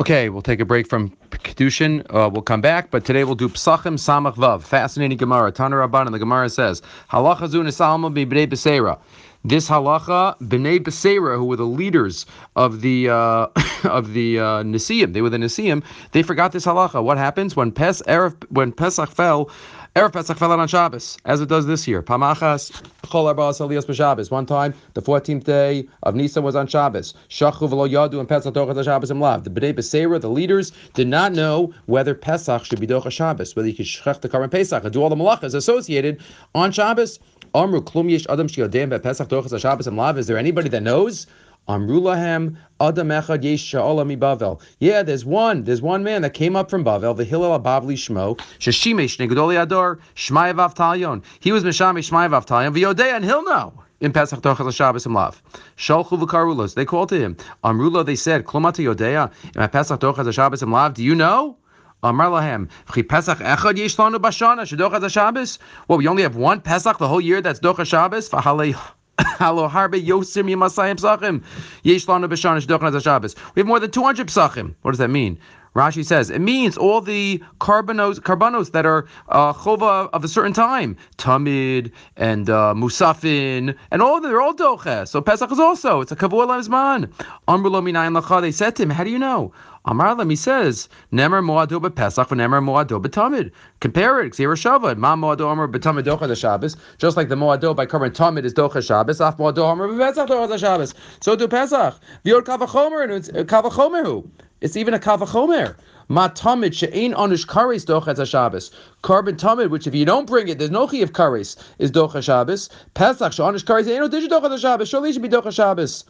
Okay, we'll take a break from Kedushin. Uh, we'll come back, but today we'll do Psachim Samach Vav. Fascinating Gemara. Tana Rabban, and the Gemara says, Halacha Zun Isalma B'Bnei Beseira. This halacha, Bnei Beseira, who were the leaders of the uh, of the uh, Nisim, they were the Nisim. They forgot this halacha. What happens when Pes Erev, when Pesach fell? Erev Pesach fell out on Shabbos, as it does this year. Pamachas Chol Arba Salias b'Shabbos. One time, the 14th day of Nisan was on Shabbos. Shachu v'lo yadu and Pesach dochas Shabbos and lav. The Bnei Beseira, the leaders, did not know whether Pesach should be dochas Shabbos, whether you could shech the Karban Pesach and do all the malachas associated on Shabbos. Amru klum yesh adam shiyodeim Pesach dochas Shabbos and lav. Is there anybody that knows? Amrulahem Adam Echad Yesh Sha'olam Bavel. Yeah, there's one. There's one man that came up from Bavel, the Hillel HaBavli Shmo, Sheshimesh Negdoli Ador, Shmai Talion. He was Mishamish Shmai Talion, V'yodei, and he'll know. In Pesach Tochas Shabbos Lav. Shalchu v'karulos. They called to him. Amrula, they said, Klomata Yodea, in Pesach Tochas Shabbos Lav, do you know? Amar lahem, Pesach echad yesh lanu bashana, shedochas Shabbos? Well, we only have one Pesach the whole year, that's Dochas Shabbos? V'halei Halo harbe yosim yimasayim psachim. Yesh lanu b'shanish dochnas Shabbos. We have more than 200 psachim. What does that mean? Rashi says it means all the carbonos, carbonos that are uh, chova of a certain time, tamid and uh, musafin, and all they're all doche. So Pesach is also it's a kavua lemzman. Amrulo minayin lacha. They said to him, "How do you know?" Amar Lam, he says, Nemer moado b'Pesach v'nemer moado b'Tamid. Compare it, gezeira shava. Ma moado Amar b'Tamid docha the Shabbos. Just like the moado by covering Tamid is docha Shabbos, af moado Amar b'Pesach docha Shabbos. So do Pesach. V'yor kavachomer, and it's uh, kavachomer It's even a kavachomer. Ma tamid she'ein onish kares docha Shabbos. Carbon tamid, which if you don't bring it, there's no chi of kares, is docha Shabbos. Pesach she'onish kares ain't no digit docha Shabbos. Surely should be docha Shabbos.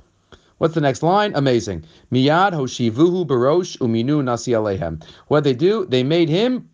What's the next line? Amazing. Miyad hoshivuhu barosh uminu nasi alehem. What they do, they made him,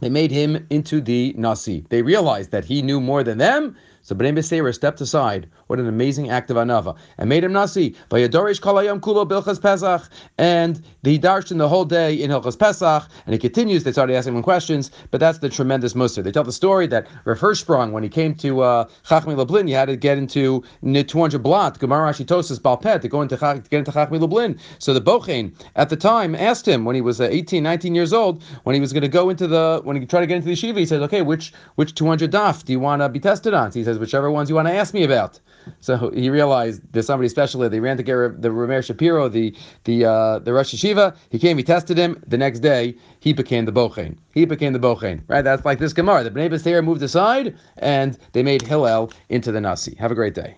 they made him into the nasi. They realized that he knew more than them, so Bnei Beseira stepped aside. What an amazing act of anava. And made him nasi. Vayadorish kalayam kulo bilchas pesach. And he darshed in the whole day in Hilchas Pesach. And he continues. They started asking him questions. But that's the tremendous muster. They tell the story that Rav Hirschprung, when he came to uh, Chachmei Lublin, he had to get into 200 blot, Gemara Ashitosis Balpet, to go into to get into Chachmei Lublin. So the Bochain at the time asked him when he was uh, 18, 19 years old, when he was going to go into the, when he tried to get into the yeshiva, he said, okay, which which 200 daf do you want to be tested on? So he says, whichever ones you want to ask me about. So he realized there's somebody special. there. They ran to get the Rameir Shapiro, the the uh, the Rosh Yeshiva. He came, he tested him. The next day, he became the Bochain. He became the Bochain. Right? That's like this Gemara. The Bnei Beseir moved aside, and they made Hillel into the Nasi. Have a great day.